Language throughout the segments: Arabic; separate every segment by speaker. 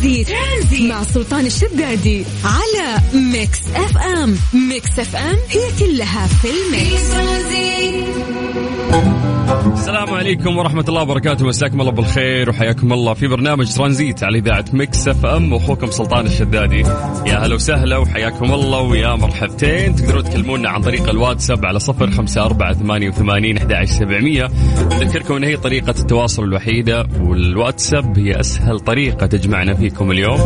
Speaker 1: ترانزيت, ترانزيت. مع سلطان الشدادي على Mix FM. Mix FM هي كلها في ال mix.
Speaker 2: السلام عليكم ورحمة الله وبركاته. مساكم الله بالخير وحياكم الله. في برنامج ترانزيت على إذاعة Mix FM. وأخوكم سلطان الشدادي. يا هلا وسهلا وحياكم الله ويا مرحبتين. تقدرون تكلمونا عن طريق الواتساب على صفر خمسة أربعة ثمانية وثمانين أحد سبعمية. نذكركم أن هي طريقة التواصل الوحيدة والواتساب هي أسهل طريقة تجمعنا فيكم اليوم.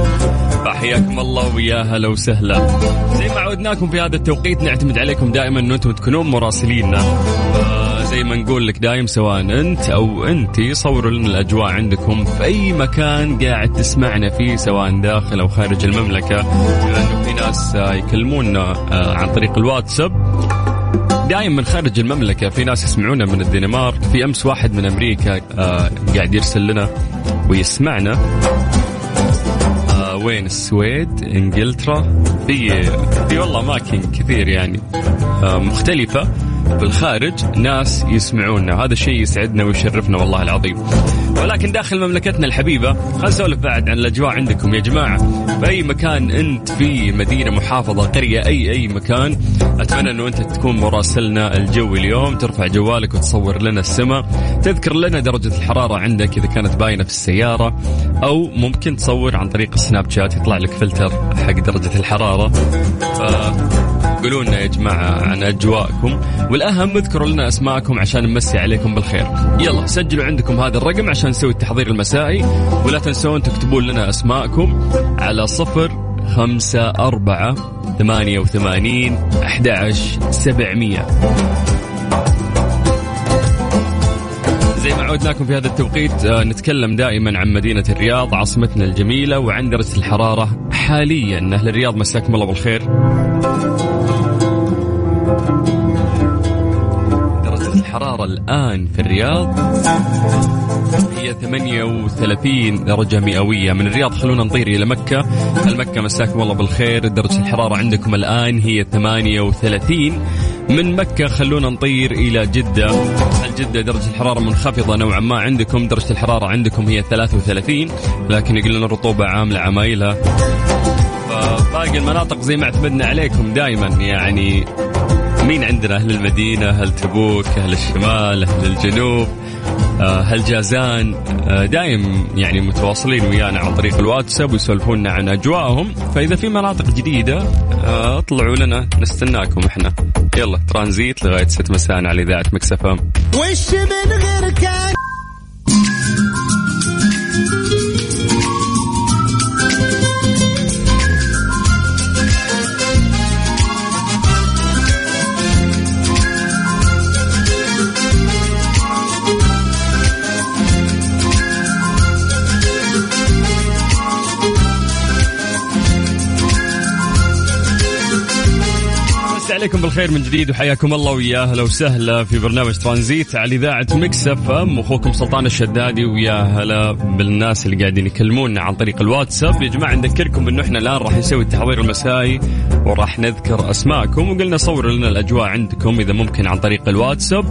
Speaker 2: فحياكم الله ويا هلا وسهلا. زي ما عودناكم في هذا التوقيت نعتمد عليكم دائما أن أنتم تكونون مراسليننا. زي ما نقول لك دايم سواء أنت أو انت صوروا لنا الأجواء عندكم في أي مكان قاعد تسمعنا فيه سواء داخل أو خارج المملكة. لأنه في ناس يكلمونا آه، عن طريق الواتساب. دايم من خارج المملكة في ناس يسمعونا من الدنمارك. في أمس واحد من أمريكا آه، قاعد يرسل لنا ويسمعنا. آه، وين؟ السويد إنجلترا في في والله أماكن كثير يعني مختلفة. بالخارج ناس يسمعونا. هذا الشيء يسعدنا ويشرفنا والله العظيم. ولكن داخل مملكتنا الحبيبة خلينا نسولف بعد عن الأجواء عندكم يا جماعة. في أي مكان أنت في مدينة محافظة قرية أي أي مكان أتمنى أنه أنت تكون مراسلنا الجو اليوم ترفع جوالك وتصور لنا السماء تذكر لنا درجة الحرارة عندك إذا كانت باينة في السيارة أو ممكن تصور عن طريق السناب شات يطلع لك فلتر حق درجة الحرارة. قولوا لنا يا جماعة عن أجواءكم والأهم اذكروا لنا أسماءكم عشان نمسي عليكم بالخير. يلا سجلوا عندكم هذا الرقم عشان نسوي التحضير المسائي ولا تنسون تكتبون لنا أسماءكم على صفر خمسة أربعة ثمانية وثمانين أحد سبعمية. زي ما عودناكم في هذا التوقيت آه، نتكلم دائما عن مدينة الرياض عاصمتنا الجميلة وعن درجة الحرارة حاليا. أهل الرياض مساكم الله بالخير. الآن في الرياض. هي 38 درجة مئوية من الرياض. خلونا نطير إلى مكة. المكة مساكم الله بالخير؟ درجة الحرارة عندكم الآن هي 38 من مكة خلونا نطير إلى جدة. جدة درجة الحرارة منخفضة نوعا ما عندكم؟ درجة الحرارة عندكم هي 33 لكن يقول لنا الرطوبة عاملة عمايلها. باقي المناطق زي ما اعتمدنا عليكم دائما يعني مين عندنا؟ أهل المدينة أهل تبوك أهل الشمال أهل الجنوب آه، أهل جازان آه، دايم يعني متواصلين ويانا عن طريق الواتساب ويسولفونا عن أجواءهم. فإذا في مناطق جديدة آه، اطلعوا لنا نستناكم إحنا. يلا ترانزيت لغاية ست مساء على إذاعة مكسفام وش من غير عليكم بالخير من جديد وحياكم الله ويا أهلا وسهلا في برنامج ترانزيت على إذاعة مكس أف أم. أخوكم سلطان الشدادي ويا هلا بالناس اللي قاعدين يكلمونا عن طريق الواتساب. يا جماعة نذكركم انه إحنا الآن راح نسوي التحضير المسائي وراح نذكر أسماءكم وقلنا صوروا لنا الأجواء عندكم إذا ممكن عن طريق الواتساب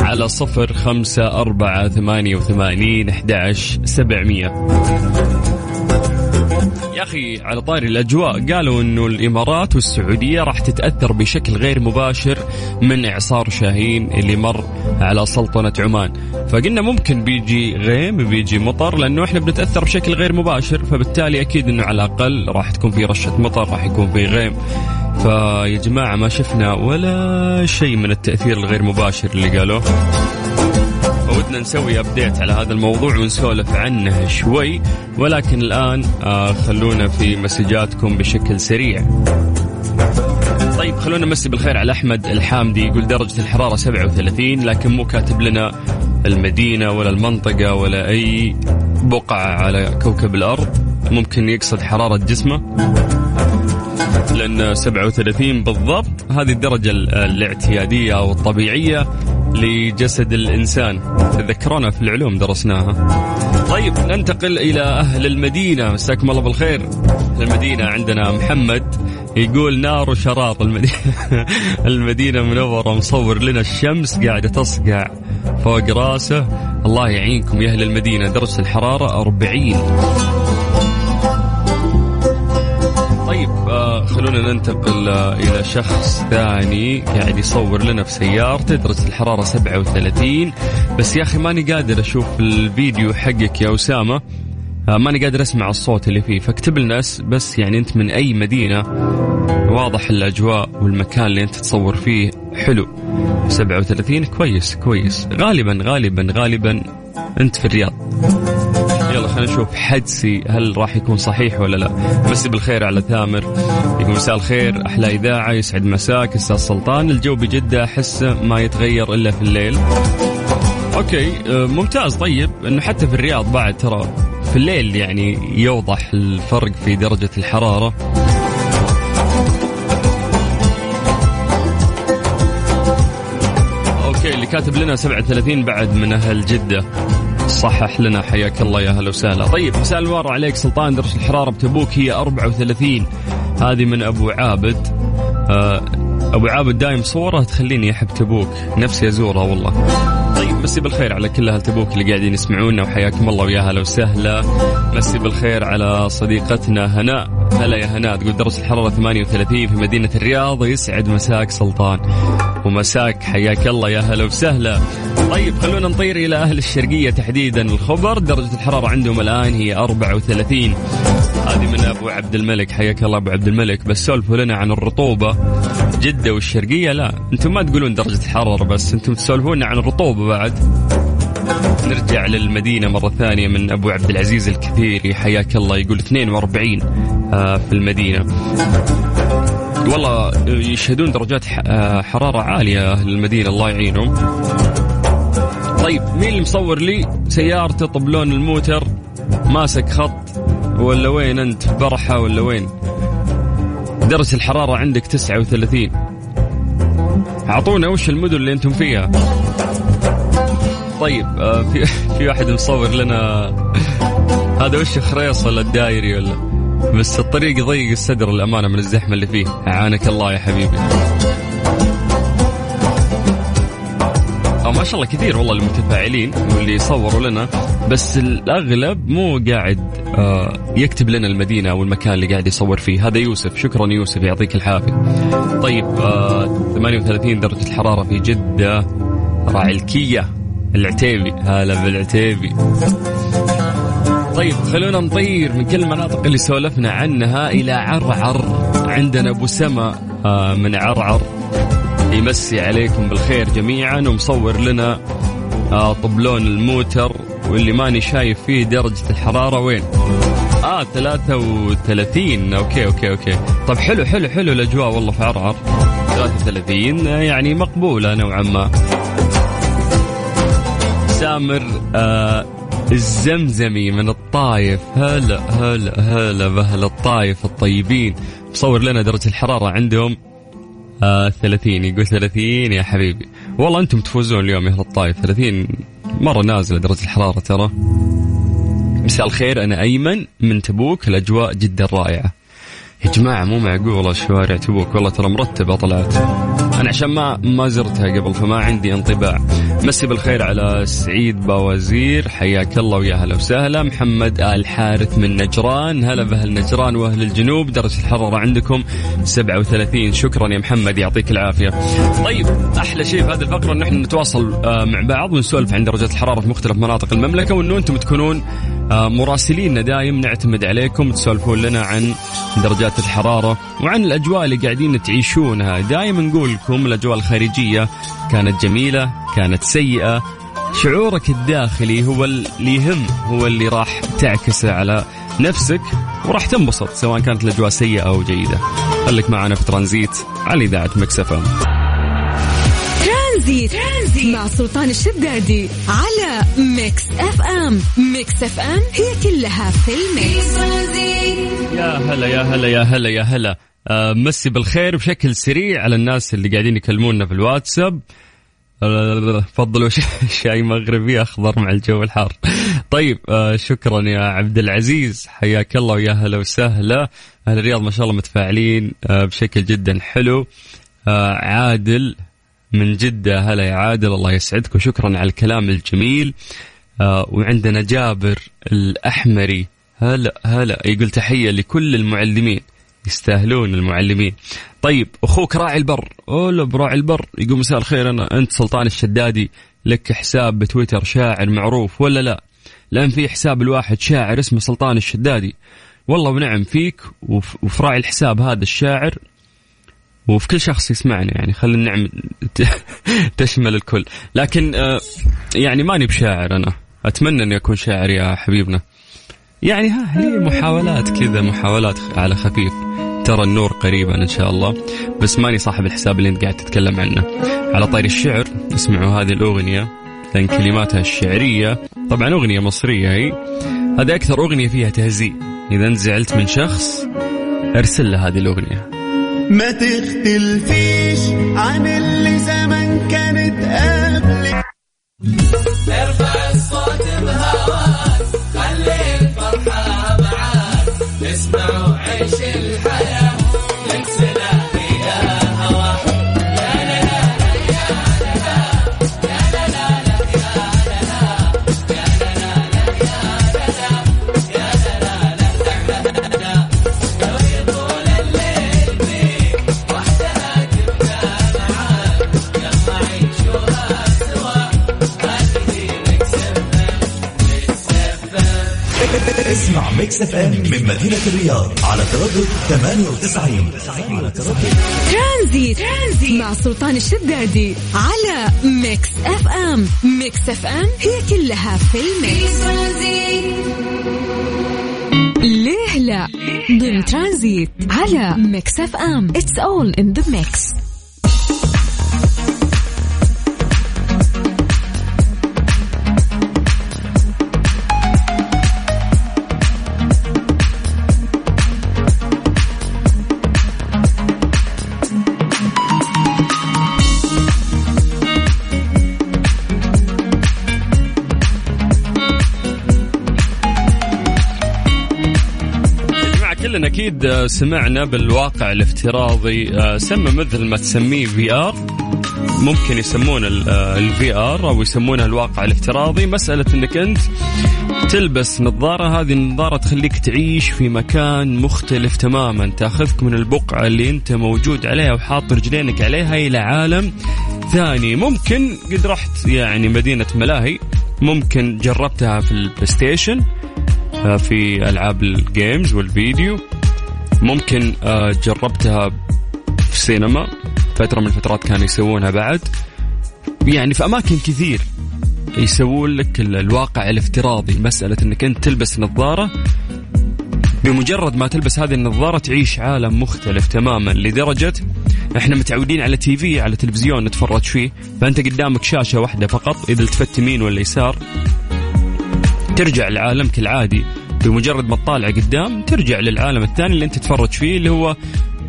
Speaker 2: على صفر خمسة أربعة ثمانية وثمانين أحد سبعمية. يا أخي على طاري الأجواء قالوا إنه الإمارات والسعودية راح تتأثر بشكل غير مباشر من إعصار شاهين اللي مر على سلطنة عمان. فقلنا ممكن بيجي غيم بيجي مطر لأنه إحنا بنتأثر بشكل غير مباشر فبالتالي أكيد إنه على الأقل راح تكون في رشة مطر راح يكون في غيم. فيا جماعة ما شفنا ولا شيء من التأثير الغير مباشر اللي قالوه. ودنا نسوي ابديت على هذا الموضوع ونسولف عنه شوي. ولكن الآن آه خلونا في مسجاتكم بشكل سريع. طيب خلونا نمسي بالخير على أحمد الحامدي. يقول درجة الحرارة 37 لكن مو كاتب لنا المدينة ولا المنطقة ولا أي بقعة على كوكب الأرض. ممكن يقصد حرارة جسمه. لأن 37 بالضبط. هذه الدرجة الاعتيادية أو الطبيعية. لجسد الإنسان. تذكرونا في العلوم درسناها. طيب ننتقل إلى أهل المدينة. مساكم الله بالخير. المدينة عندنا محمد يقول نار وشرار المدينة المدينة منورة مصور لنا الشمس قاعدة تصقع فوق راسه. الله يعينكم يا أهل المدينة. درجة الحرارة 40 خلونا ننتقل آه إلى شخص ثاني قاعد يصور لنا في سيارته درجه الحرارة 37 بس يا أخي ماني قادر أشوف الفيديو حقك يا أسامة. آه ماني قادر أسمع الصوت اللي فيه. فاكتب لنا بس يعني أنت من أي مدينة. واضح الأجواء والمكان اللي أنت تصور فيه حلو. 37 كويس كويس. غالبا غالبا غالبا أنت في الرياض. خلينا نشوف حدسي هل راح يكون صحيح ولا لا. مسي بالخير على ثامر. يقول مساء الخير أحلى إذاعة يسعد مساك أستاذ سلطان. الجو بجدة احسه ما يتغير إلا في الليل. Okay آه، ممتاز. طيب إنه حتى في الرياض بعد ترى في الليل يعني يوضح الفرق في درجة الحرارة. okay اللي كاتب لنا 37 بعد من أهل جدة. صحح لنا. حياك الله يا هلا وسهلا. طيب مساء النور عليك سلطان درجة الحرارة بتبوك هي 34 هذه من أبو عابد. آه، أبو عابد دايم صورة تخليني أحب تبوك. نفسي أزورها والله. طيب مسي بالخير على كل أهل تبوك اللي قاعدين يسمعونا وحياكم الله ويا هلا وسهلا. مسي بالخير على صديقتنا هناء هلا يا هناء تقول درجة الحرارة 38 في مدينة الرياض يسعد مساك سلطان. ومساك حياك الله يا هلا وسهلا. طيب خلونا نطير إلى أهل الشرقية تحديدا. الخبر درجة الحرارة عندهم الآن هي 34 هذه من أبو عبد الملك. حياك الله أبو عبد الملك. بس سولفوا لنا عن الرطوبة جدة والشرقية؟ لا. أنتم ما تقولون درجة الحرارة بس أنتم تسولفون عن الرطوبة بعد. نرجع للمدينة مرة ثانية من أبو عبد العزيز الكثيري حياك الله. يقول 42 آه، في المدينة. والله يشهدون درجات آه، حرارة عالية أهل المدينة. الله يعينهم. طيب مين اللي مصور لي؟ سيارته طبلون الموتر ماسك خط. ولا وين أنت؟ برحة ولا وين؟ درجة الحرارة عندك 39 أعطونا وش المدن اللي أنتم فيها؟ طيب آه، في في واحد مصور لنا. هذا وش خريص ولا الدايري ولا؟ بس الطريق يضيق الصدر الأمانة من الزحمة اللي فيه. أعانك الله يا حبيبي. ما شاء الله كثير والله المتفاعلين واللي يصوروا لنا بس الأغلب مو قاعد آه، يكتب لنا المدينة أو المكان اللي قاعد يصور فيه. هذا يوسف. شكرا يوسف يعطيك العافية. طيب 38 آه، درجة الحرارة في جدة راعي العتيبي. هلا بالعتيبي. طيب خلونا نطير من كل المناطق اللي سولفنا عنها إلى عرعر عندنا أبو سما آه، من عرعر. يمسي عليكم بالخير جميعا ومصور لنا آه، طبلون الموتر واللي ماني شايف فيه درجة الحرارة وين؟ آه 33 okay okay okay. طب حلو حلو حلو الأجواء والله في عرعر. 33 يعني مقبولة نوعا ما. سامر آه الزمزمي من الطايف. هلا هلا هلا بأهل الطايف الطيبين. مصور لنا درجة الحرارة عندهم. آه 30 يقول 30 يا حبيبي. والله أنتم تفوزون اليوم يا أهل الطايف. 30 مرة نازلة درجة الحرارة ترى. مساء الخير. أنا أيمن من تبوك. الأجواء جدا رائعة. يا جماعة مو معقولة شوارع تبوك. والله ترى مرتبة طلعت. أنا عشان ما ما زرتها قبل فما عندي انطباع. مسي بالخير على سعيد باوزير. حياك الله ويا هلا وسهلا. محمد آل حارث من نجران. هلا بأهل نجران وأهل الجنوب. درجة الحرارة عندكم 37 شكرا يا محمد يعطيك العافية. طيب أحلى شيء في هذه الفقرة أن إحنا نتواصل آه، مع بعض ونسولف عن درجات الحرارة في مختلف مناطق المملكة وأنه أنتم تكونون مراسليننا دايم نعتمد عليكم تسولفون لنا عن درجات الحرارة وعن الأجواء اللي قاعدين تعيشونها. دايم نقول لكم الأجواء الخارجية كانت جميلة كانت سيئة. شعورك الداخلي هو اللي يهم هو اللي راح تعكسه على نفسك وراح تنبسط سواء كانت الأجواء سيئة أو جيدة. خليك معنا في ترانزيت على إذاعة Mix FM
Speaker 1: ترانزيت. ترانزيت مع سلطان الشدادي على Mix FM Mix FM هي كلها في ال mix
Speaker 2: يا هلا يا هلا يا هلا يا هلا آه مسي بالخير بشكل سريع على الناس اللي قاعدين يكلمونا في الواتساب آه، فضلوا شاي مغربي أخضر مع الجو الحار. طيب آه شكرا يا عبد العزيز حياك الله ويا هلا وسهلا. أهل الرياض ما شاء الله متفاعلين آه بشكل جدا حلو. عادل من جدة هلا يا عادل الله يسعدك وشكرا على الكلام الجميل. آه وعندنا جابر الأحمري هلا هلا يقول تحية لكل المعلمين يستاهلون المعلمين. طيب أخوك راعي البر أولا براعي البر يقول مساء الخير أنا أنت سلطان الشدادي لك حساب بتويتر شاعر معروف ولا لا؟ لأن في حساب الواحد شاعر اسمه سلطان الشدادي. والله ونعم فيك وفي راعي الحساب هذا الشاعر وفي كل شخص يسمعنا يعني خلي النعم تشمل الكل. لكن آه، يعني ماني بشاعر أنا. أتمنى اني اكون شاعر يا حبيبنا. يعني ها هي محاولات كذا محاولات على خفيف. ترى النور قريبا إن شاء الله. بس ماني صاحب الحساب اللي أنت قاعد تتكلم عنه. على طير الشعر اسمعوا هذه الأغنية. لأن كلماتها الشعرية. طبعا أغنية مصرية هي. هذه أكثر أغنية فيها تهزيء. إذا زعلت من شخص أرسل له هذه الأغنية.
Speaker 3: ما تختلفيش عن اللي زمان كانت قبلك. ارفع الصوت بهواك.
Speaker 4: FM من مدينة الرياض على تردد 98
Speaker 1: ترانزيت. ترانزيت مع سلطان الشدادي على Mix FM. Mix FM هي كلها في ال mix. ليه لا؟ ضمن ترانزيت على Mix FM. It's all in the
Speaker 2: mix أكيد سمعنا بالواقع الافتراضي آه، سمى مثل ما تسميه VR ممكن يسمونه ال VR أو يسمونه الواقع الافتراضي. مسألة إنك أنت تلبس نظارة هذه النظارة تخليك تعيش في مكان مختلف تماما. تأخذك من البقعة اللي أنت موجود عليها وحاط رجلينك عليها إلى عالم ثاني. ممكن قد رحت يعني مدينة ملاهي ممكن جربتها في ال PlayStation آه، في ألعاب ال games والفيديو. ممكن آه، جربتها في السينما فترة من الفترات كانوا يسوونها بعد. يعني في أماكن كثير يسوون لك الواقع الافتراضي مسألة إنك أنت تلبس نظارة. بمجرد ما تلبس هذه النظارة تعيش عالم مختلف تماما لدرجة إحنا متعودين على TV على تلفزيون نتفرج فيه. فأنت قدامك شاشة واحدة فقط إذا التفت يمين ولا يسار ترجع لعالمك العادي بمجرد ما تطالع قدام ترجع للعالم الثاني اللي انت تتفرج فيه اللي هو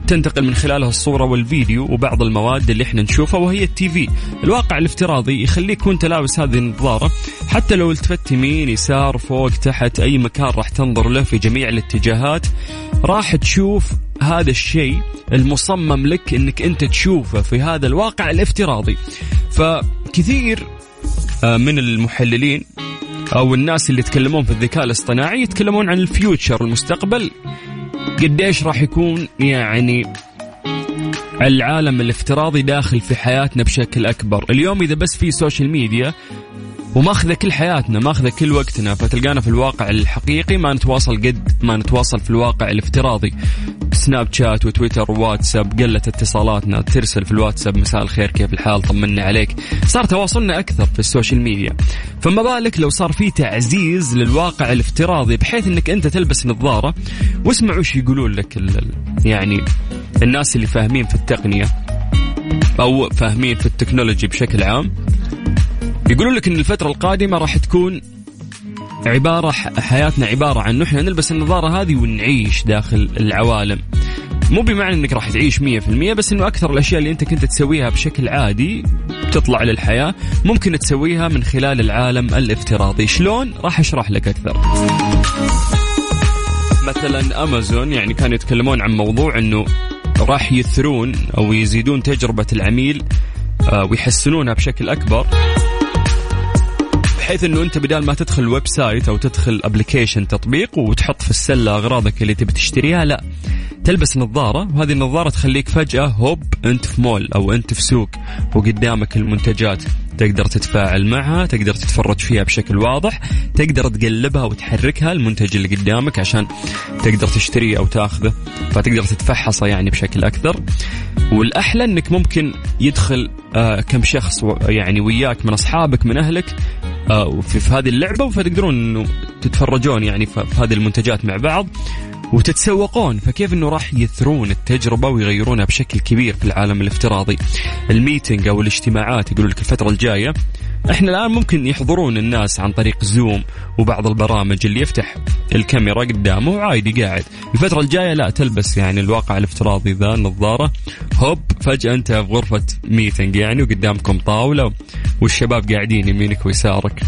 Speaker 2: تنتقل من خلالها الصورة والفيديو وبعض المواد اللي إحنا نشوفها وهي التي في. الواقع الافتراضي يخليك وانت لابس هذه النظارة حتى لو التفت يمين يسار فوق تحت أي مكان راح تنظر له في جميع الاتجاهات راح تشوف هذا الشيء المصمم لك إنك أنت تشوفه في هذا الواقع الافتراضي. فكثير آه، من المحللين أو الناس اللي يتكلمون في الذكاء الاصطناعي يتكلمون عن ال future المستقبل قديش راح يكون يعني العالم الافتراضي داخل في حياتنا بشكل أكبر؟ اليوم إذا بس في social media وماخذة كل حياتنا ماخذة كل وقتنا فتلقانا في الواقع الحقيقي ما نتواصل قد ما نتواصل في الواقع الافتراضي. سناب شات وتويتر وواتساب قلت اتصالاتنا ترسل في الواتساب مساء الخير كيف الحال؟ طمنا عليك. صار تواصلنا أكثر في ال social media. فما بالك لو صار في تعزيز للواقع الافتراضي بحيث إنك أنت تلبس نظارة واسمع وش يقولون لك يعني الناس اللي فاهمين في التقنية أو فاهمين في ال technology بشكل عام. يقولون لك إن الفترة القادمة راح تكون عبارة حياتنا عبارة عن إنه إحنا نلبس النظارة هذه ونعيش داخل العوالم. مو بمعنى إنك راح تعيش 100% بس إنه أكثر الأشياء اللي أنت كنت تسويها بشكل عادي تطلع للحياة ممكن تسويها من خلال العالم الافتراضي. شلون؟ راح أشرح لك أكثر. مثلا امازون يعني كانوا يتكلمون عن موضوع إنه راح يثرون أو يزيدون تجربة العميل آه، ويحسنونها بشكل أكبر. بحيث إنه أنت بدال ما تدخل website أو تدخل application تطبيق وتحط في السلة أغراضك اللي تبي تشتريها لا. تلبس نظارة وهذه النظارة تخليك فجأة هوب أنت في مول أو أنت في سوق وقدامك المنتجات تقدر تتفاعل معها تقدر تتفرج فيها بشكل واضح تقدر تقلبها وتحركها المنتج اللي قدامك عشان تقدر تشتريه أو تاخذه فتقدر تتفحصه يعني بشكل أكثر. والأحلى إنك ممكن يدخل آه كم شخص يعني وياك من أصحابك من أهلك آه في, في هذه اللعبة فتقدرون إنه تتفرجون يعني في هذه المنتجات مع بعض وتتسوقون. فكيف إنه راح يثرون التجربة ويغيرونها بشكل كبير في العالم الافتراضي؟ ال meeting أو الاجتماعات يقولوا لك الفترة الجاية إحنا الآن ممكن يحضرون الناس عن طريق زوم وبعض البرامج اللي يفتح الكاميرا قدامه وعادي قاعد. الفترة الجاية لا تلبس يعني الواقع الافتراضي ذا النظارة. هوب فجأة انت في غرفة meeting يعني وقدامكم طاولة والشباب قاعدين يمينك ويسارك.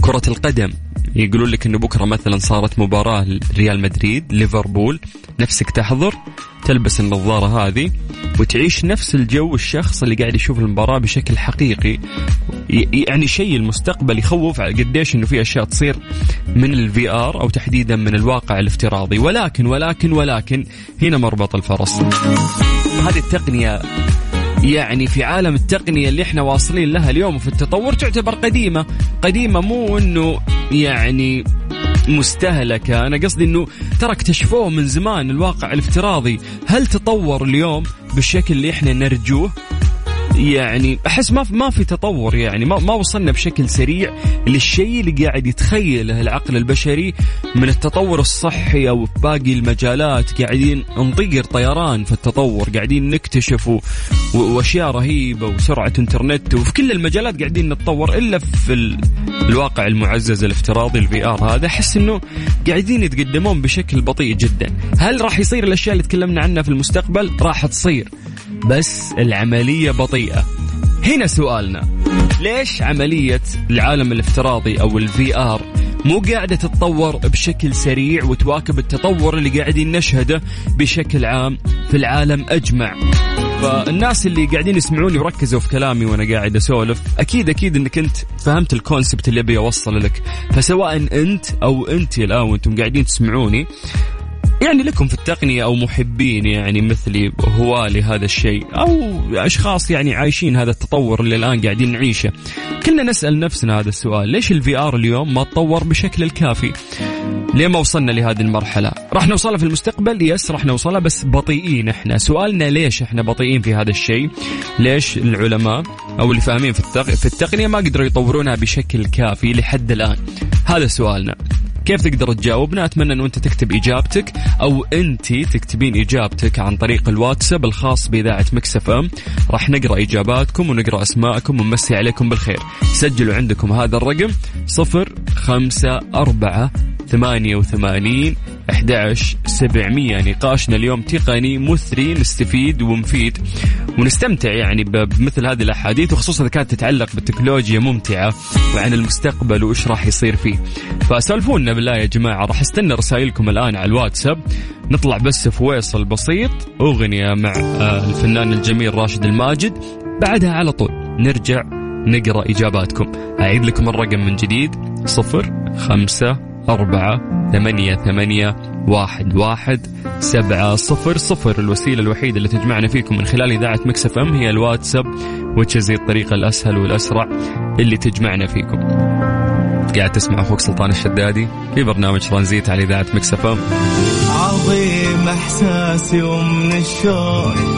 Speaker 2: كرة القدم. يقولون لك إنه بكرة مثلا صارت مباراة ريال مدريد ليفربول نفسك تحضر تلبس النظارة هذه وتعيش نفس الجو الشخص اللي قاعد يشوف المباراة بشكل حقيقي. يعني شيء المستقبل يخوف على قديش إنه في أشياء تصير من ال VR أو تحديدا من الواقع الافتراضي. ولكن ولكن ولكن هنا مربط الفرس. هذه التقنية يعني في عالم التقنية اللي إحنا واصلين لها اليوم وفي التطور تعتبر قديمة. قديمة مو إنه يعني مستهلكة. أنا قصدي أنه ترى اكتشفوه من زمان الواقع الافتراضي. هل تطور اليوم بالشكل اللي إحنا نرجوه؟ يعني أحس ما ما في تطور يعني ما ما وصلنا بشكل سريع للشيء اللي قاعد يتخيله العقل البشري من التطور الصحي أو في باقي المجالات. قاعدين نطير طيران في التطور قاعدين نكتشف وأشياء رهيبة وسرعة إنترنت وفي كل المجالات قاعدين نتطور إلا في الواقع المعزز الافتراضي ال VR هذا. أحس إنه قاعدين يتقدمون بشكل بطيء جدا. هل راح يصير الأشياء اللي تكلمنا عنها في المستقبل؟ راح تصير. بس العملية بطيئة. هنا سؤالنا. ليش عملية العالم الافتراضي أو ال VR مو قاعدة تتطور بشكل سريع وتواكب التطور اللي قاعدين نشهده بشكل عام في العالم أجمع؟ فالناس اللي قاعدين يسمعوني وركزوا في كلامي وأنا قاعد أسولف أكيد أكيد إنك أنت فهمت ال concept اللي أبي اوصل لك. فسواء أنت أو أنت الآن وأنتم قاعدين تسمعوني يعني لكم في التقنية أو محبين يعني مثلي هواة لهذا الشيء أو أشخاص يعني عايشين هذا التطور اللي الآن قاعدين نعيشه. كلنا نسأل نفسنا هذا السؤال ليش ال VR اليوم ما تطور بشكل الكافي؟ ليه ما وصلنا لهذه المرحلة؟ راح نوصلها في المستقبل؟ yes راح نوصلها بس بطيئين إحنا. سؤالنا ليش إحنا بطيئين في هذا الشيء؟ ليش العلماء أو اللي فاهمين في. في التقنية ما قدروا يطورونها بشكل كافي لحد الآن؟ هذا سؤالنا. كيف تقدر تجاوبنا؟ أتمنى إنه أنت تكتب إجابتك أو أنت تكتبين إجابتك عن طريق الواتساب الخاص بإذاعة Mix FM. راح نقرأ إجاباتكم ونقرأ أسماءكم ونمسي عليكم بالخير. سجلوا عندكم هذا الرقم صفر خمسة أربعة ثمانية وثمانين أحد سبعمية. نقاشنا اليوم تقني مثري نستفيد ومفيد. ونستمتع يعني بمثل هذه الأحاديث وخصوصا إذا كانت تتعلق بالتكنولوجيا ممتعة وعن المستقبل وإيش راح يصير فيه. فسولفونا بالله يا جماعة راح استنى رسائلكم الآن على الواتساب. نطلع بس في ويصل بسيط. أغنية مع آه، الفنان الجميل راشد الماجد. بعدها على طول نرجع نقرأ إجاباتكم. أعيد لكم الرقم من جديد صفر خمسة أربعة ثمانية ثمانية واحد واحد سبعة صفر صفر. الوسيلة الوحيدة اللي تجمعنا فيكم من خلال إذاعة Mix FM هي الواتساب وتشزي الطريقة الأسهل والأسرع اللي تجمعنا فيكم. قاعد تسمع أخوك سلطان الشدادي في برنامج ترانزيت على إذاعة Mix FM.
Speaker 3: عظيم إحساسي ومن الشوق.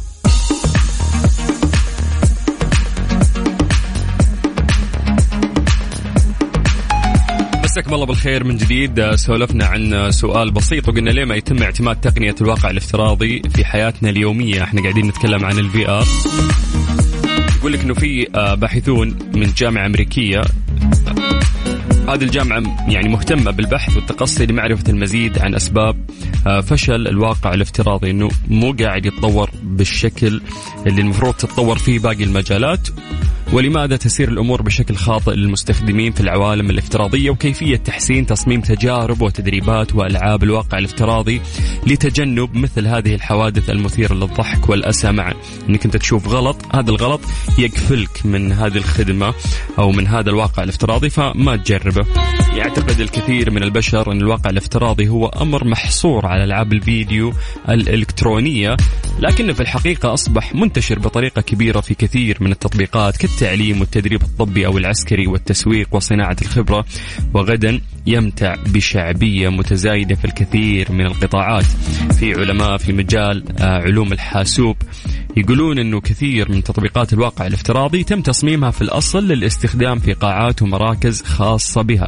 Speaker 2: مساكم الله بالخير من جديد. سولفنا عن سؤال بسيط وقلنا ليه ما يتم اعتماد تقنية الواقع الافتراضي في حياتنا اليومية؟ إحنا قاعدين نتكلم عن ال VR يقول لك إنه في باحثون من جامعة أمريكية. هذه الجامعة يعني مهتمة بالبحث والتقصي لمعرفة المزيد عن أسباب فشل الواقع الافتراضي. أنه مو قاعد يتطور بالشكل اللي المفروض تتطور فيه باقي المجالات. ولماذا تسير الأمور بشكل خاطئ للمستخدمين في العوالم الافتراضية وكيفية تحسين تصميم تجارب وتدريبات وألعاب الواقع الافتراضي لتجنب مثل هذه الحوادث المثيرة للضحك والأسى معا أنك أنت تشوف غلط هذا الغلط يقفلك من هذه الخدمة أو من هذا الواقع الافتراضي فما تجربه. يعتقد الكثير من البشر أن الواقع الافتراضي هو أمر محصور على ألعاب الفيديو الإلكترونية لكنه في الحقيقة أصبح منتشر بطريقة كبيرة في كثير من التطبيقات كالتعليم والتدريب الطبي أو العسكري والتسويق وصناعة الخبرة. وغدا يمتع بشعبية متزايدة في الكثير من القطاعات في علماء في مجال آه، علوم الحاسوب يقولون إنه كثير من تطبيقات الواقع الافتراضي تم تصميمها في الأصل للاستخدام في قاعات ومراكز خاصة بها.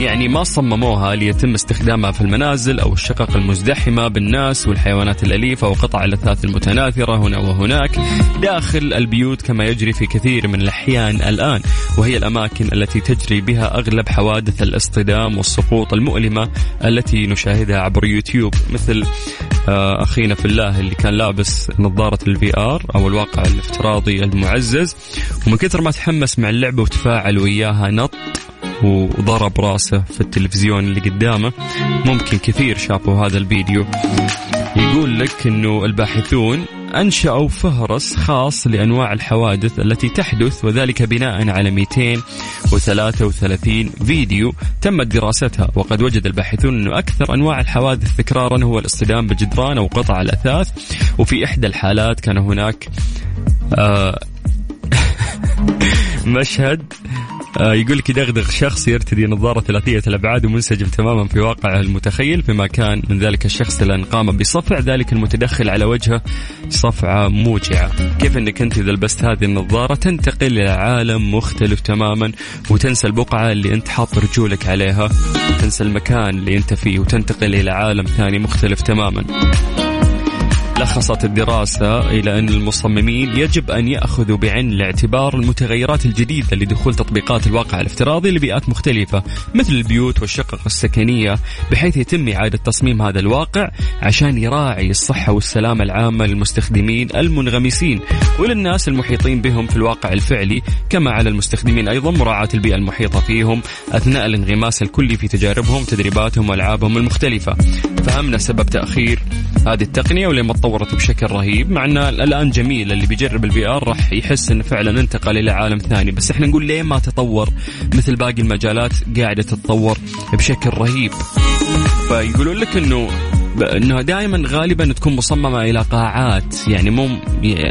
Speaker 2: يعني ما صمموها ليتم استخدامها في المنازل أو الشقق المزدحمة بالناس والحيوانات الأليفة وقطع الأثاث المتناثرة هنا وهناك داخل البيوت كما يجري في كثير من الأحيان الآن وهي الأماكن التي تجري بها أغلب حوادث الاصطدام والسقوط المؤلمة التي نشاهدها عبر يوتيوب مثل آه، أخينا في الله اللي كان لابس نظارة ال VR أو الواقع الافتراضي المعزز ومن كثر ما تحمس مع اللعبة وتفاعل وياها نط وضرب راسه في التلفزيون اللي قدامه. ممكن كثير شافوا هذا الفيديو. يقول لك إنه الباحثون أنشأوا فهرس خاص لأنواع الحوادث التي تحدث وذلك بناء على 233 فيديو تمت دراستها. وقد وجد الباحثون إنه أكثر أنواع الحوادث تكرارا هو الاصطدام بالجدران أو قطع الأثاث. وفي إحدى الحالات كان هناك آه مشهد يقول لك يدغدغ شخص يرتدي نظارة ثلاثية الأبعاد ومنسجم تماما في واقعه المتخيل فيما كان من ذلك الشخص لأن قام بصفع ذلك المتدخل على وجهه صفعة موجعة. كيف أنك أنت إذا لبست هذه النظارة تنتقل إلى عالم مختلف تماما وتنسى البقعة اللي أنت حاط رجولك عليها تنسى المكان اللي أنت فيه وتنتقل إلى عالم ثاني مختلف تماما. لخصت الدراسة إلى أن المصممين يجب أن يأخذوا بعين الاعتبار المتغيرات الجديدة لدخول تطبيقات الواقع الافتراضي لبيئات مختلفة مثل البيوت والشقق السكنية بحيث يتم إعادة تصميم هذا الواقع عشان يراعي الصحة والسلامة العامة للمستخدمين المنغمسين وللناس المحيطين بهم في الواقع الفعلي كما على المستخدمين أيضا مراعاة البيئة المحيطة فيهم أثناء الانغماس الكلي في تجاربهم تدريباتهم وألعابهم المختلفة. فهمنا سبب تأخير هذه التقنية ولما تطورت بشكل رهيب مع إن الآن جميل اللي بيجرب ال VR راح يحس إنه فعلا انتقل إلى عالم ثاني. بس إحنا نقول ليه ما تطور؟ مثل باقي المجالات قاعدة تتطور بشكل رهيب. فيقولون لك إنه إنها دائما غالبا تكون مصممة إلى قاعات يعني مو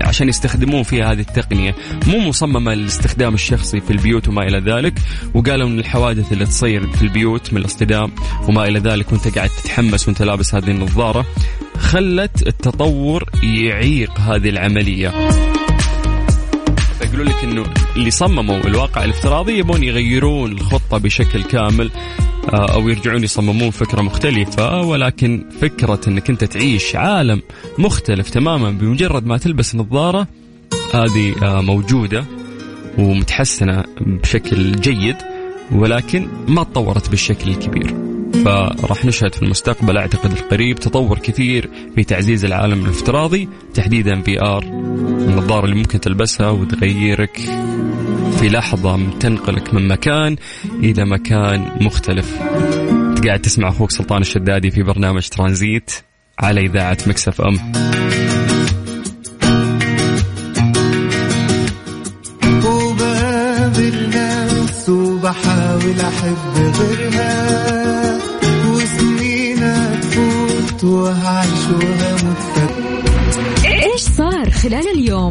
Speaker 2: عشان يستخدمون فيها هذه التقنية. مو مصممة للاستخدام الشخصي في البيوت وما إلى ذلك وقالوا إن الحوادث اللي تصير في البيوت من الاصطدام وما إلى ذلك وأنت قاعد تتحمس وأنت لابس هذه النظارة خلت التطور يعيق هذه العملية. فيقولوا لك إنه اللي صمموا الواقع الافتراضي يبون يغيرون الخطة بشكل كامل آه، أو يرجعون يصممون فكرة مختلفة ولكن فكرة إنك أنت تعيش عالم مختلف تماما بمجرد ما تلبس نظارة هذه آه، موجودة ومتحسنة بشكل جيد ولكن ما تطورت بالشكل الكبير. فراح نشهد في المستقبل أعتقد القريب تطور كثير في تعزيز العالم الافتراضي تحديدا في آر النظارة اللي ممكن تلبسها وتغيرك في لحظة تنقلك من مكان إلى مكان مختلف. قاعد تسمع أخوك سلطان الشدادي في برنامج ترانزيت على إذاعة مكسف أم.
Speaker 3: وبقابل ناس وبحاول أحب غيرها.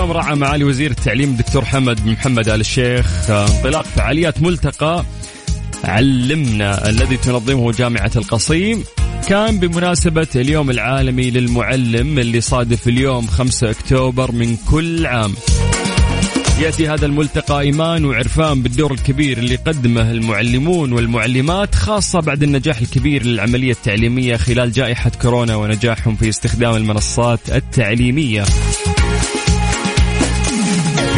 Speaker 2: اليوم راعى معالي وزير التعليم الدكتور حمد محمد آل الشيخ. آه، انطلاق فعاليات ملتقى علمنا الذي تنظمه جامعة القصيم. كان بمناسبة اليوم العالمي للمعلم اللي صادف اليوم 5 أكتوبر من كل عام. يأتي هذا الملتقى إيمان وعرفان بالدور الكبير اللي قدمه المعلمون والمعلمات خاصة بعد النجاح الكبير للعملية التعليمية خلال جائحة كورونا ونجاحهم في استخدام المنصات التعليمية.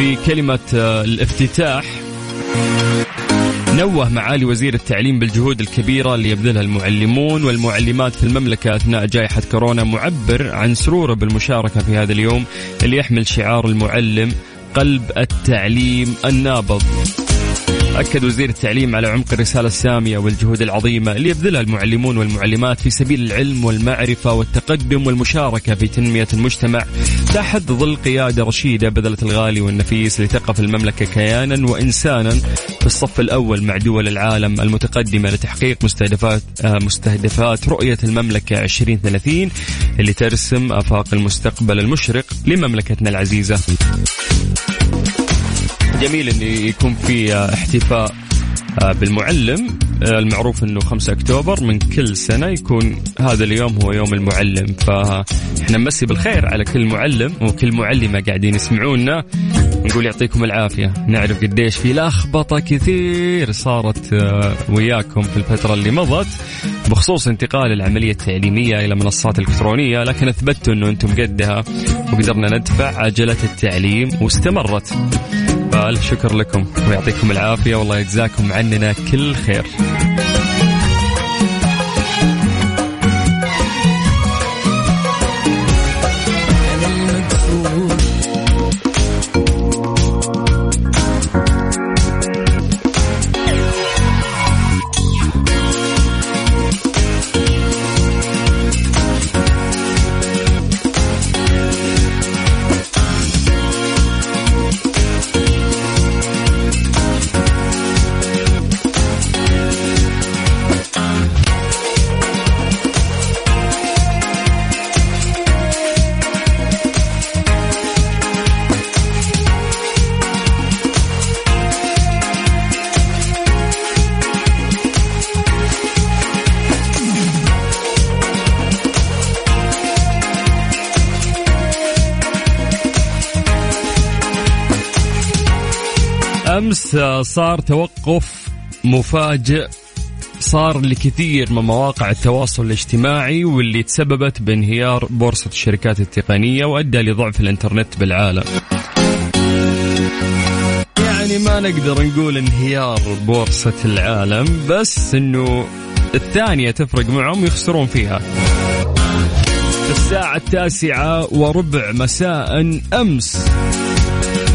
Speaker 2: في كلمة آه، الافتتاح. نوه معالي وزير التعليم بالجهود الكبيرة اللي يبذلها المعلمون والمعلمات في المملكة أثناء جائحة كورونا معبر عن سروره بالمشاركة في هذا اليوم اللي يحمل شعار المعلم قلب التعليم النابض. أكد وزير التعليم على عمق الرسالة السامية والجهود العظيمة اللي يبذلها المعلمون والمعلمات في سبيل العلم والمعرفة والتقدم والمشاركة في تنمية المجتمع. تحت ظل قيادة رشيدة بذلت الغالي والنفيس لتقف المملكة كيانا وإنسانا في الصف الأول مع دول العالم المتقدمة لتحقيق مستهدفات آه، مستهدفات رؤية المملكة 2030 اللي ترسم آفاق المستقبل المشرق لمملكتنا العزيزة. جميل إن يكون في احتفاء آه، بالمعلم آه، المعروف إنه 5 أكتوبر من كل سنة يكون هذا اليوم هو يوم المعلم. فاحنا نمسي بالخير على كل معلم وكل معلمة قاعدين يسمعونا. نقول يعطيكم العافية. نعرف قديش في لخبطة كثير صارت آه، وياكم في الفترة اللي مضت بخصوص انتقال العملية التعليمية إلى منصات إلكترونية. لكن أثبتوا إنه أنتم قدها وقدرنا ندفع عجلة التعليم واستمرت. فألف شكر لكم ويعطيكم العافية. والله يجزاكم عننا كل خير. صار توقف مفاجئ صار لكثير من مواقع التواصل الاجتماعي واللي تسببت بانهيار بورصة الشركات التقنية وأدى لضعف الإنترنت بالعالم. يعني ما نقدر نقول انهيار بورصة العالم بس إنه الثانية تفرق معهم يخسرون فيها. الساعة التاسعة وربع مساء أمس.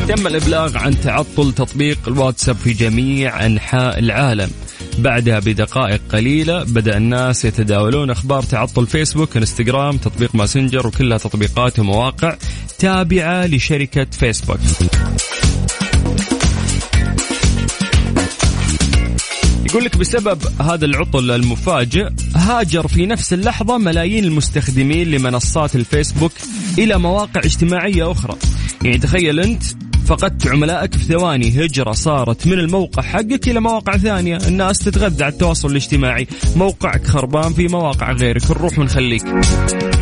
Speaker 2: تم الإبلاغ عن تعطل تطبيق الواتساب في جميع أنحاء العالم. بعدها بدقائق قليلة بدأ الناس يتداولون أخبار تعطل فيسبوك إنستغرام تطبيق ماسنجر وكلها تطبيقات ومواقع تابعة لشركة فيسبوك. يقول لك بسبب هذا العطل المفاجئ هاجر في نفس اللحظة ملايين المستخدمين لمنصات الفيسبوك إلى مواقع اجتماعية أخرى. يعني تخيل أنت فقدت عملائك في ثواني. هجرة صارت من الموقع حقك إلى مواقع ثانية. الناس تتغذى على التواصل الاجتماعي. موقعك خربان في مواقع غيرك. نروح ونخليك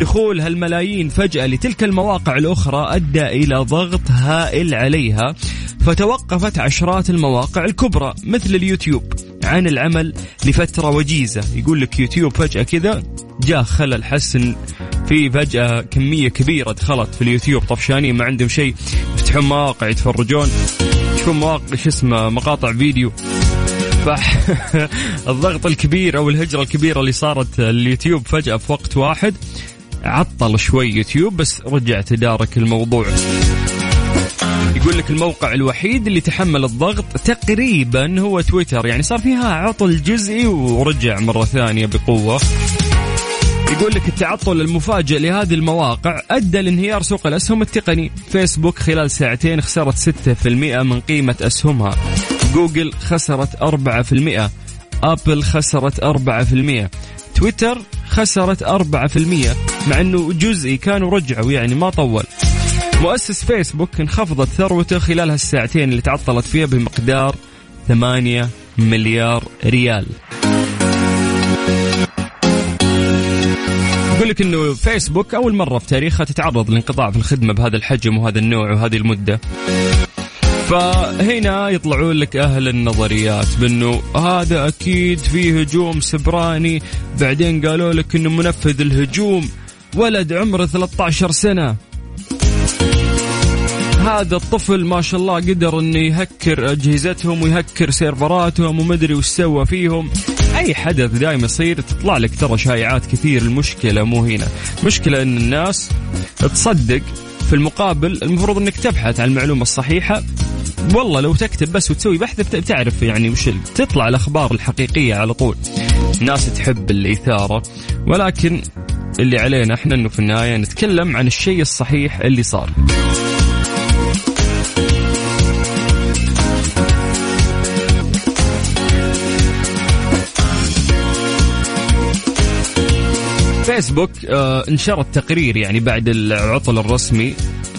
Speaker 2: دخول هالملايين فجأة لتلك المواقع الأخرى أدى إلى ضغط هائل عليها فتوقفت عشرات المواقع الكبرى مثل اليوتيوب. عن العمل لفترة وجيزة. يقول لك يوتيوب فجأة كذا جاء خلل حسن في فجأة كمية كبيرة دخلت في اليوتيوب. طفشانين ما عندهم شيء. يفتحون مواقع يتفرجون. يشوفون مواقع شو اسمه مقاطع فيديو. فالضغط الكبير أو الهجرة الكبيرة اللي صارت اليوتيوب فجأة في وقت واحد عطل شوي يوتيوب بس رجع تدارك الموضوع. يقول لك الموقع الوحيد اللي تحمل الضغط تقريبا هو تويتر. يعني صار فيها عطل جزئي ورجع مرة ثانية بقوة. يقول لك التعطل المفاجئ لهذه المواقع أدى لانهيار سوق الأسهم التقني، فيسبوك خلال ساعتين خسرت 6% من قيمة أسهمها، جوجل خسرت 4%، أبل خسرت 4%، تويتر خسرت 4% مع إنه جزئي كانوا رجعوا يعني ما طول. مؤسس فيسبوك انخفضت ثروته خلال هالساعتين اللي تعطلت فيها بمقدار 8 مليار ريال. يقول لك إنه فيسبوك أول مرة في تاريخها تتعرض لانقطاع في الخدمة بهذا الحجم وهذا النوع وهذه المدة. فهنا يطلعون لك أهل النظريات بأنه هذا أكيد فيه هجوم سبراني بعدين قالوا لك إنه منفذ الهجوم ولد عمره 13 سنة هذا الطفل ما شاء الله قدر انه يهكر أجهزتهم ويهكر سيرفراتهم ومدري وش سوى فيهم. أي حدث دائما يصير تطلع لك ترى شائعات كثير المشكلة مو هنا. مشكله إن الناس تصدق في المقابل المفروض إنك تبحث عن المعلومة الصحيحة. والله لو تكتب بس وتسوي بحث بتعرف يعني وش تطلع الأخبار الحقيقية على طول. الناس تحب الإثارة ولكن اللي علينا إحنا إنه في النهاية نتكلم عن الشيء الصحيح اللي صار. فيسبوك آه انشرت تقرير يعني بعد العطل الرسمي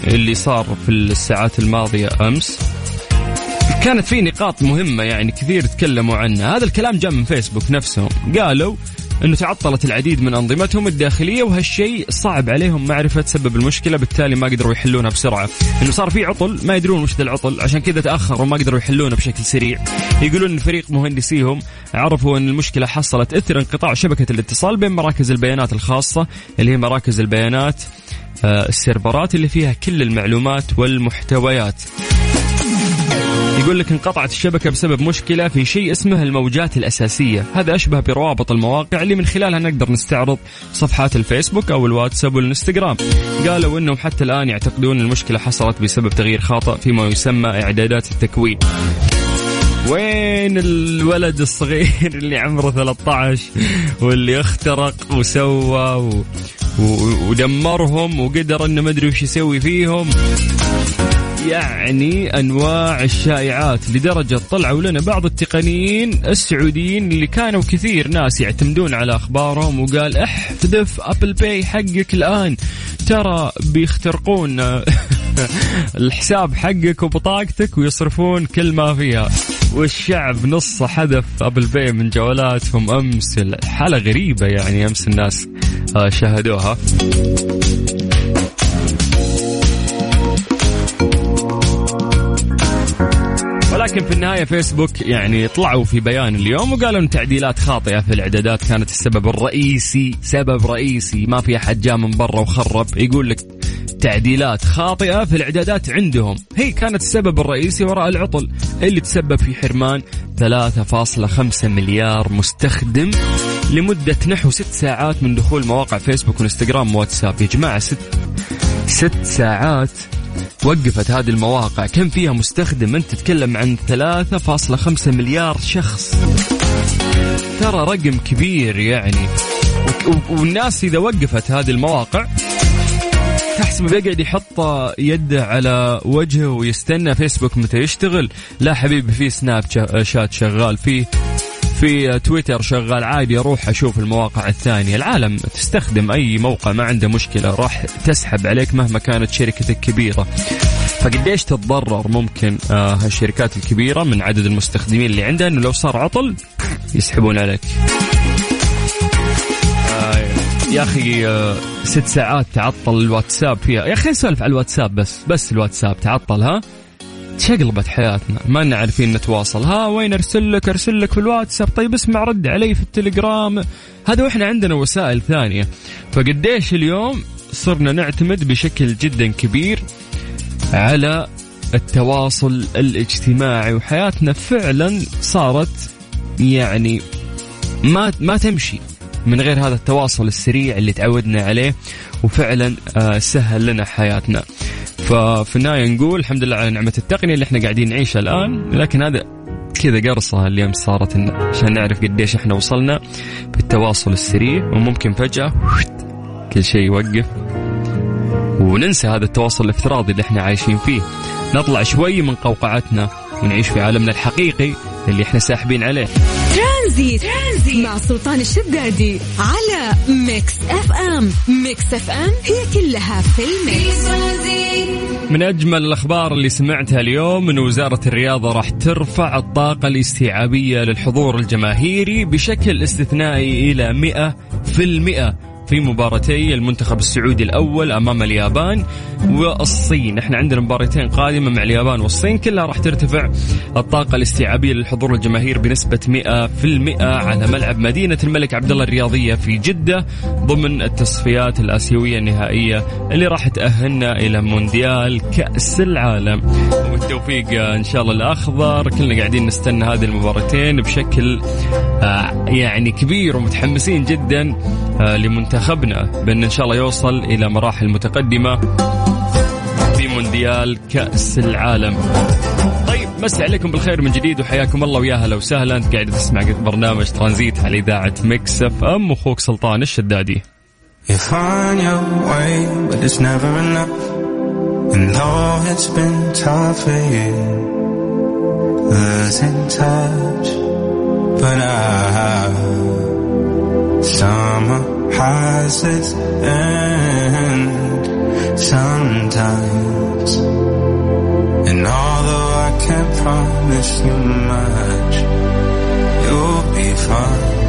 Speaker 2: اللي صار في الساعات الماضية أمس. كانت في نقاط مهمة يعني كثير تكلموا عنها. هذا الكلام جاء من فيسبوك نفسهم. قالوا إنه تعطلت العديد من أنظمتهم الداخلية وهالشيء صعب عليهم معرفة سبب المشكلة بالتالي ما قدروا يحلونها بسرعة. إنه صار في عطل ما يدرون وش ذا العطل عشان كذا تأخروا ما قدروا يحلونه بشكل سريع. يقولون ان فريق مهندسيهم عرفوا إن المشكلة حصلت إثر انقطاع شبكة الاتصال بين مراكز البيانات الخاصة اللي هي مراكز البيانات آه، السيرفرات اللي فيها كل المعلومات والمحتويات. يقول لك انقطعت الشبكة بسبب مشكلة في شيء اسمه الموجات الأساسية. هذا أشبه بروابط المواقع اللي من خلالها نقدر نستعرض صفحات الفيسبوك أو الواتساب والإنستغرام. قالوا أنهم حتى الآن يعتقدون المشكلة حصلت بسبب تغيير خاطئ فيما يسمى إعدادات التكوين. وين الولد الصغير اللي عمره 13 واللي اخترق وسوى و... و... ودمرهم وقدر إنه ما أدري وش يسوي فيهم؟ يعني أنواع الشائعات لدرجة طلعوا لنا بعض التقنيين السعوديين اللي كانوا كثير ناس يعتمدون على أخبارهم وقال احذف Apple Pay حقك الآن. ترى بيخترقون الحساب حقك وبطاقتك ويصرفون كل ما فيها. والشعب نصه حذف Apple Pay من جوالاتهم. أمس حاله غريبة يعني أمس الناس آه، شاهدوها. ولكن في النهاية فيسبوك يعني طلعوا في بيان اليوم وقالوا إن تعديلات خاطئة في الإعدادات كانت السبب الرئيسي سبب رئيسي. ما في أحد جاء من برا وخرب. يقول لك تعديلات خاطئة في الإعدادات عندهم. هي كانت السبب الرئيسي وراء العطل اللي تسبب في حرمان 3.5 مليار مستخدم لمدة نحو ست ساعات من دخول مواقع فيسبوك وانستغرام وواتساب يا جماعة ست ست ساعات. وقفت هذه المواقع. كم فيها مستخدم؟ أنت تتكلم عن 3.5 مليار شخص. ترى رقم كبير يعني. والناس إذا وقفت هذه المواقع تحسب بيقعد يحط يده على وجهه ويستنى فيسبوك متى يشتغل. لا حبيبي في سناب شات شغال فيه في تويتر شغال عادي أروح أشوف المواقع الثانية. العالم تستخدم أي موقع ما عنده مشكلة راح تسحب عليك مهما كانت شركتك كبيرة. فقديش تتضرر ممكن آه هالشركات الكبيرة من عدد المستخدمين اللي عندها إنه لو صار عطل يسحبون عليك. آه يا أخي آه ست ساعات تعطل الواتساب فيها. يا أخي نسولف على الواتساب بس بس الواتساب تعطل ها؟ شقلبت حياتنا. ما لنا عارفين نتواصل. ها وين ارسل لك ارسل لك في الواتساب. طيب اسمع رد علي في التليجرام. هذا وإحنا عندنا وسائل ثانية. فقديش اليوم صرنا نعتمد بشكل جدا كبير على التواصل الاجتماعي وحياتنا فعلا صارت يعني ما ما تمشي من غير هذا التواصل السريع اللي تعودنا عليه وفعلا آه، سهل لنا حياتنا. ففي النهاية نقول الحمد لله على نعمة التقنية اللي إحنا قاعدين نعيشها الآن. لكن هذا كذا قرصة اللي امس صارت لنا عشان نعرف قديش إحنا وصلنا بالتواصل السريع. وممكن فجأة كل شيء يوقف. وننسى هذا التواصل الافتراضي اللي إحنا عايشين فيه. نطلع شوي من قوقعتنا ونعيش في عالمنا الحقيقي. اللي إحنا ساحبين عليه.
Speaker 1: ترانزيت, ترانزيت. مع سلطان الشدادي على ميكس أف أم. ميكس أف أم هي كلها في الميكس.
Speaker 2: من أجمل الأخبار اللي سمعتها اليوم إن وزارة الرياضة راح ترفع الطاقة الاستيعابية للحضور الجماهيري بشكل استثنائي إلى 100% في مباراتي المنتخب السعودي الأول أمام اليابان والصين. إحنا عندنا مباراتين قادمة مع اليابان والصين كلها راح ترتفع الطاقة الاستيعابية للحضور الجماهير بنسبة 100% على ملعب مدينة الملك عبد الله الرياضية في جدة ضمن التصفيات الآسيوية النهائية اللي راح تأهلنا إلى مونديال كأس العالم. وبالتوفيق إن شاء الله الأخضر. كلنا قاعدين نستنى هذه المباراتين بشكل آه، يعني كبير ومتحمسين جدا آه، لمنتخبنا بأن إن شاء الله يوصل إلى مراحل متقدمة في مونديال كأس العالم. طيب مسي عليكم بالخير من جديد وحياكم الله ويا هلا وسهلا. أنت قاعد تسمع برنامج ترانزيت على إذاعة مكس إف إم أخوك سلطان الشدادي. But it's never enough. And though it's been tough for you, losing touch, but I, summer has its end sometimes. And although I can't promise you much, you'll be fine.